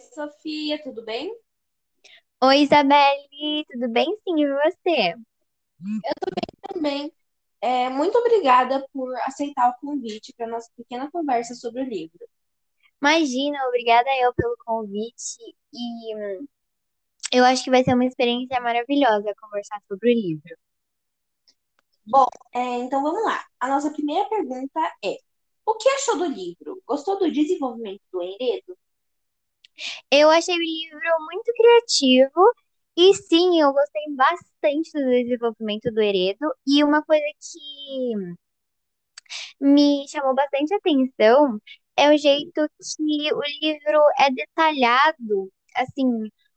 Oi, Sofia, tudo bem? Oi, Isabelle, tudo bem? Sim, e você? Eu tô bem também. É, muito obrigada por aceitar o convite para nossa pequena conversa sobre o livro. Imagina, obrigada eu pelo convite e hum, eu acho que vai ser uma experiência maravilhosa conversar sobre o livro. Bom, é, então vamos lá. A nossa primeira pergunta é: o que achou do livro? Gostou do desenvolvimento do enredo? Eu achei o livro muito criativo e sim, eu gostei bastante do desenvolvimento do Heredo e uma coisa que me chamou bastante atenção é o jeito que o livro é detalhado, assim,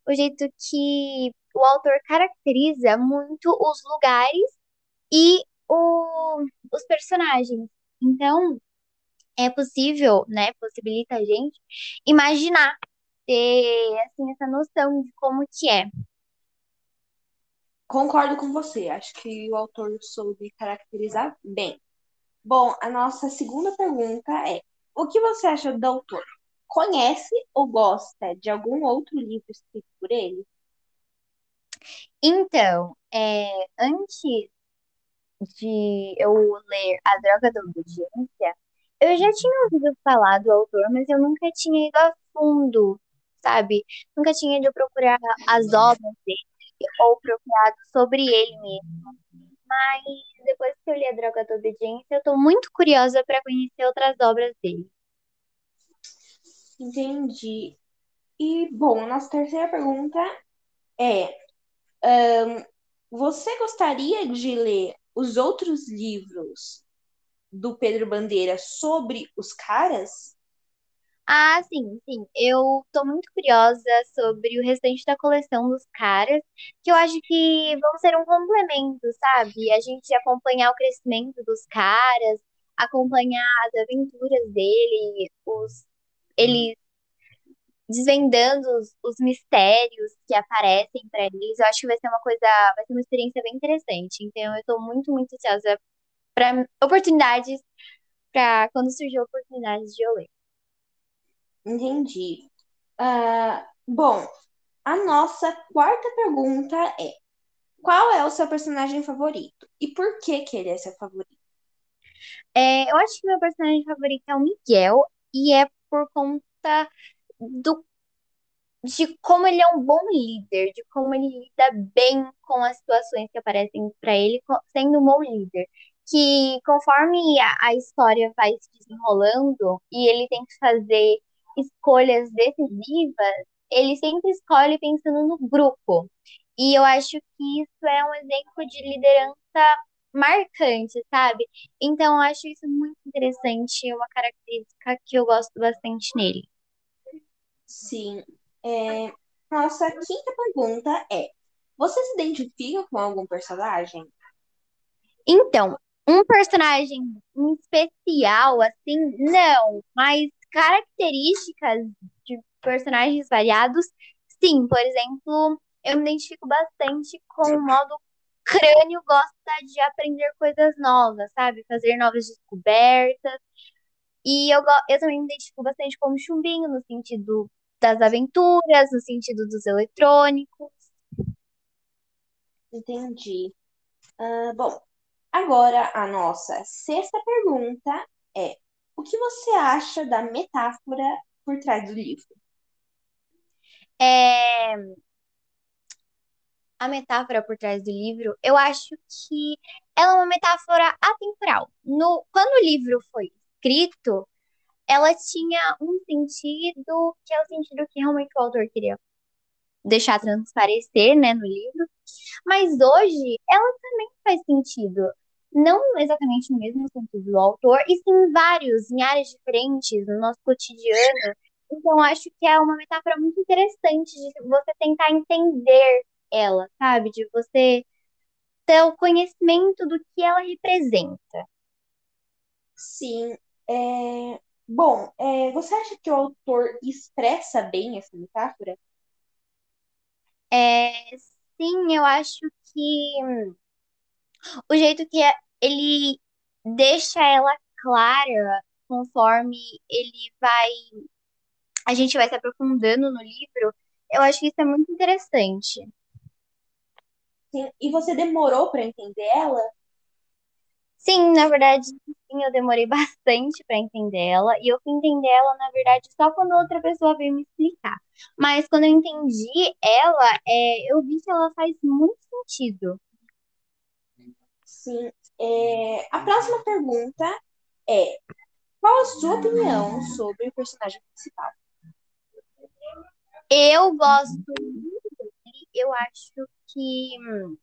o jeito que o autor caracteriza muito os lugares e o- os personagens. Então, é possível, né, possibilita a gente imaginar, ter, assim, essa noção de como que é. Concordo com você. Acho que o autor soube caracterizar bem. Bom, a nossa segunda pergunta é: o que você acha do autor? Conhece ou gosta de algum outro livro escrito por ele? Então, é, antes de eu ler A Droga da Obediência, eu já tinha ouvido falar do autor, mas eu nunca tinha ido a fundo, sabe? Nunca tinha ido procurar as obras dele ou procurado sobre ele mesmo. Mas depois que eu li A Droga da Obediência, eu tô muito curiosa para conhecer outras obras dele. Entendi. E, bom, nossa terceira pergunta é: você gostaria de ler os outros livros do Pedro Bandeira sobre os caras? Ah, sim, sim. Eu tô muito curiosa sobre o restante da coleção dos caras, que eu acho que vão ser um complemento, sabe? A gente acompanhar o crescimento dos caras, acompanhar as aventuras dele, os, ele desvendando os, os mistérios que aparecem pra eles. Eu acho que vai ser uma coisa, vai ser uma experiência bem interessante. Então, eu tô muito, muito ansiosa para oportunidades, para quando surgir oportunidades de eu ler. Entendi. Ah, bom, a nossa quarta pergunta é: qual é o seu personagem favorito? E por que que ele é seu favorito? É, eu acho que meu personagem favorito é o Miguel, e é por conta do, de como ele é um bom líder, de como ele lida bem com as situações que aparecem para ele, sendo um bom líder. Que conforme a, a história vai se desenrolando e ele tem que fazer escolhas decisivas, ele sempre escolhe pensando no grupo. E eu acho que isso é um exemplo de liderança marcante, sabe? Então, eu acho isso muito interessante, é uma característica que eu gosto bastante nele. Sim. É, nossa quinta pergunta é: você se identifica com algum personagem? Então, um personagem em especial, assim, não, mas características de personagens variados, sim. Por exemplo, eu me identifico bastante com o modo crânio gosta de aprender coisas novas, sabe? Fazer novas descobertas. E eu, eu também me identifico bastante como chumbinho, no sentido das aventuras, no sentido dos eletrônicos. Entendi. Ah, bom, agora a nossa sexta pergunta é: o que você acha da metáfora por trás do livro? É, a metáfora por trás do livro, eu acho que ela é uma metáfora atemporal. No, quando o livro foi escrito, ela tinha um sentido que é o sentido que realmente o autor queria deixar transparecer, né, no livro. Mas hoje ela também faz sentido. Não exatamente no mesmo sentido do autor, e sim vários, em áreas diferentes, no nosso cotidiano. Então, acho que é uma metáfora muito interessante de você tentar entender ela, sabe? De você ter o conhecimento do que ela representa. Sim. é, Bom, é, você acha que o autor expressa bem essa metáfora? É, sim, eu acho que o jeito que é- ele deixa ela clara conforme ele vai a gente vai se aprofundando no livro, eu acho que isso é muito interessante. Sim. E você demorou para entender ela? Sim, na verdade, sim, eu demorei bastante para entender ela. E eu fui entender ela, na verdade, só quando outra pessoa veio me explicar. Mas quando eu entendi ela, é, eu vi que ela faz muito sentido. Sim. É, a próxima pergunta é: qual a sua opinião sobre o personagem principal? Eu gosto dele, eu acho que hum,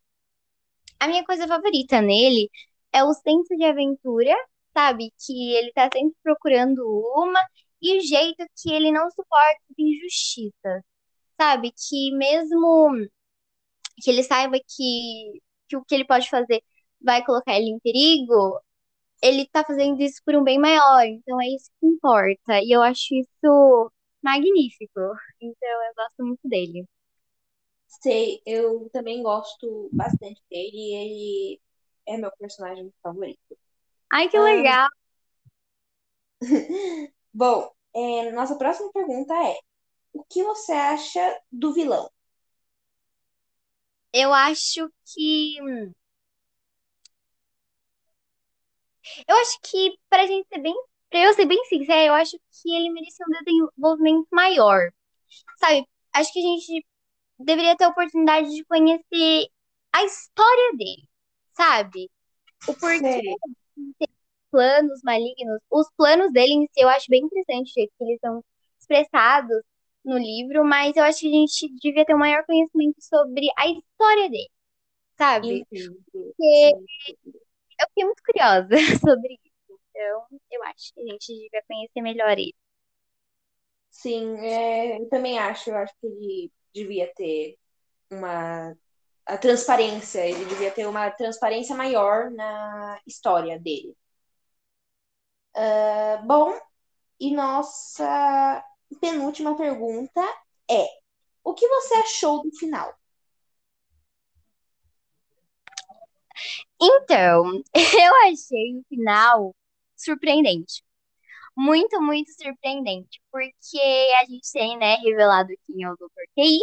a minha coisa favorita nele é o senso de aventura, sabe? Que ele tá sempre procurando uma, e o jeito que ele não suporta injustiças, sabe? Que mesmo que ele saiba que, que o que ele pode fazer vai colocar ele em perigo, ele tá fazendo isso por um bem maior, então é isso que importa. E eu acho isso magnífico. Então eu gosto muito dele. Sei, eu também gosto bastante dele. Ele é meu personagem favorito. Ai, que legal! Bom, é, nossa próxima pergunta é: o que você acha do vilão? Eu acho que. Eu acho que, pra gente ser bem. Pra eu ser bem sincera, eu acho que ele merecia um desenvolvimento maior. Sabe? Acho que a gente deveria ter a oportunidade de conhecer a história dele, sabe? O porquê planos malignos. Os planos dele em si eu acho bem interessante, o jeito que eles são expressados no livro, mas eu acho que a gente devia ter um maior conhecimento sobre a história dele, sabe? Porque Sim. Eu fiquei muito curiosa sobre isso. Então, eu acho que a gente devia conhecer melhor ele. Sim, é, eu também acho. Eu acho que ele devia ter uma a transparência. Ele devia ter uma transparência maior na história dele. Ah, bom, e nossa penúltima pergunta é: o que você achou do final? Então, eu achei o final surpreendente. Muito, muito surpreendente. Porque a gente tem, né, revelado quem é o Dr. QI.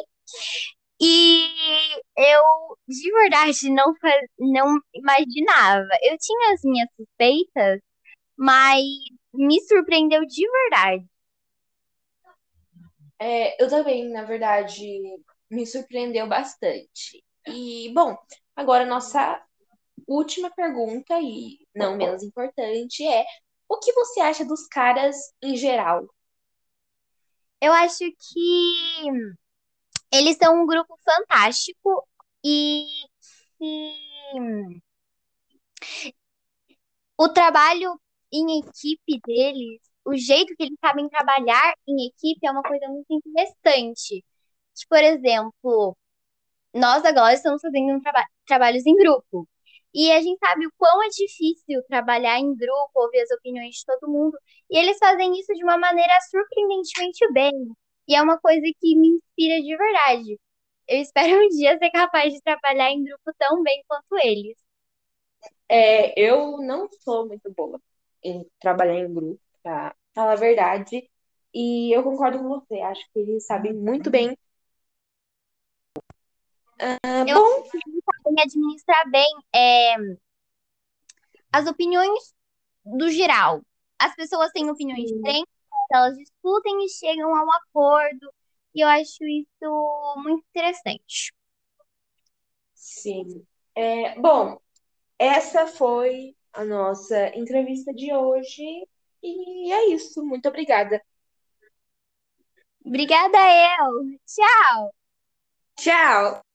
E eu, de verdade, não, não imaginava. Eu tinha as minhas suspeitas, mas me surpreendeu de verdade. É, eu também, na verdade, me surpreendeu bastante. E, bom, agora nossa última pergunta, e não menos importante, é: o que você acha dos caras em geral? Eu acho que eles são um grupo fantástico e que o trabalho em equipe deles, o jeito que eles sabem trabalhar em equipe é uma coisa muito interessante. Que, por exemplo, nós agora estamos fazendo um traba- trabalhos em grupo. E a gente sabe o quão é difícil trabalhar em grupo, ouvir as opiniões de todo mundo. E eles fazem isso de uma maneira surpreendentemente bem. E é uma coisa que me inspira de verdade. Eu espero um dia ser capaz de trabalhar em grupo tão bem quanto eles. É, eu não sou muito boa em trabalhar em grupo, pra falar a verdade, e eu concordo com você. Acho que eles sabem muito bem. Ah, Eu bom, sabem administrar bem é, as opiniões do geral. As pessoas têm opiniões diferentes, elas discutem e chegam a um acordo. E eu acho isso muito interessante. sim. É, bom, essa foi a nossa entrevista de hoje, e é isso. Muito obrigada. Obrigada, El. Tchau. Tchau!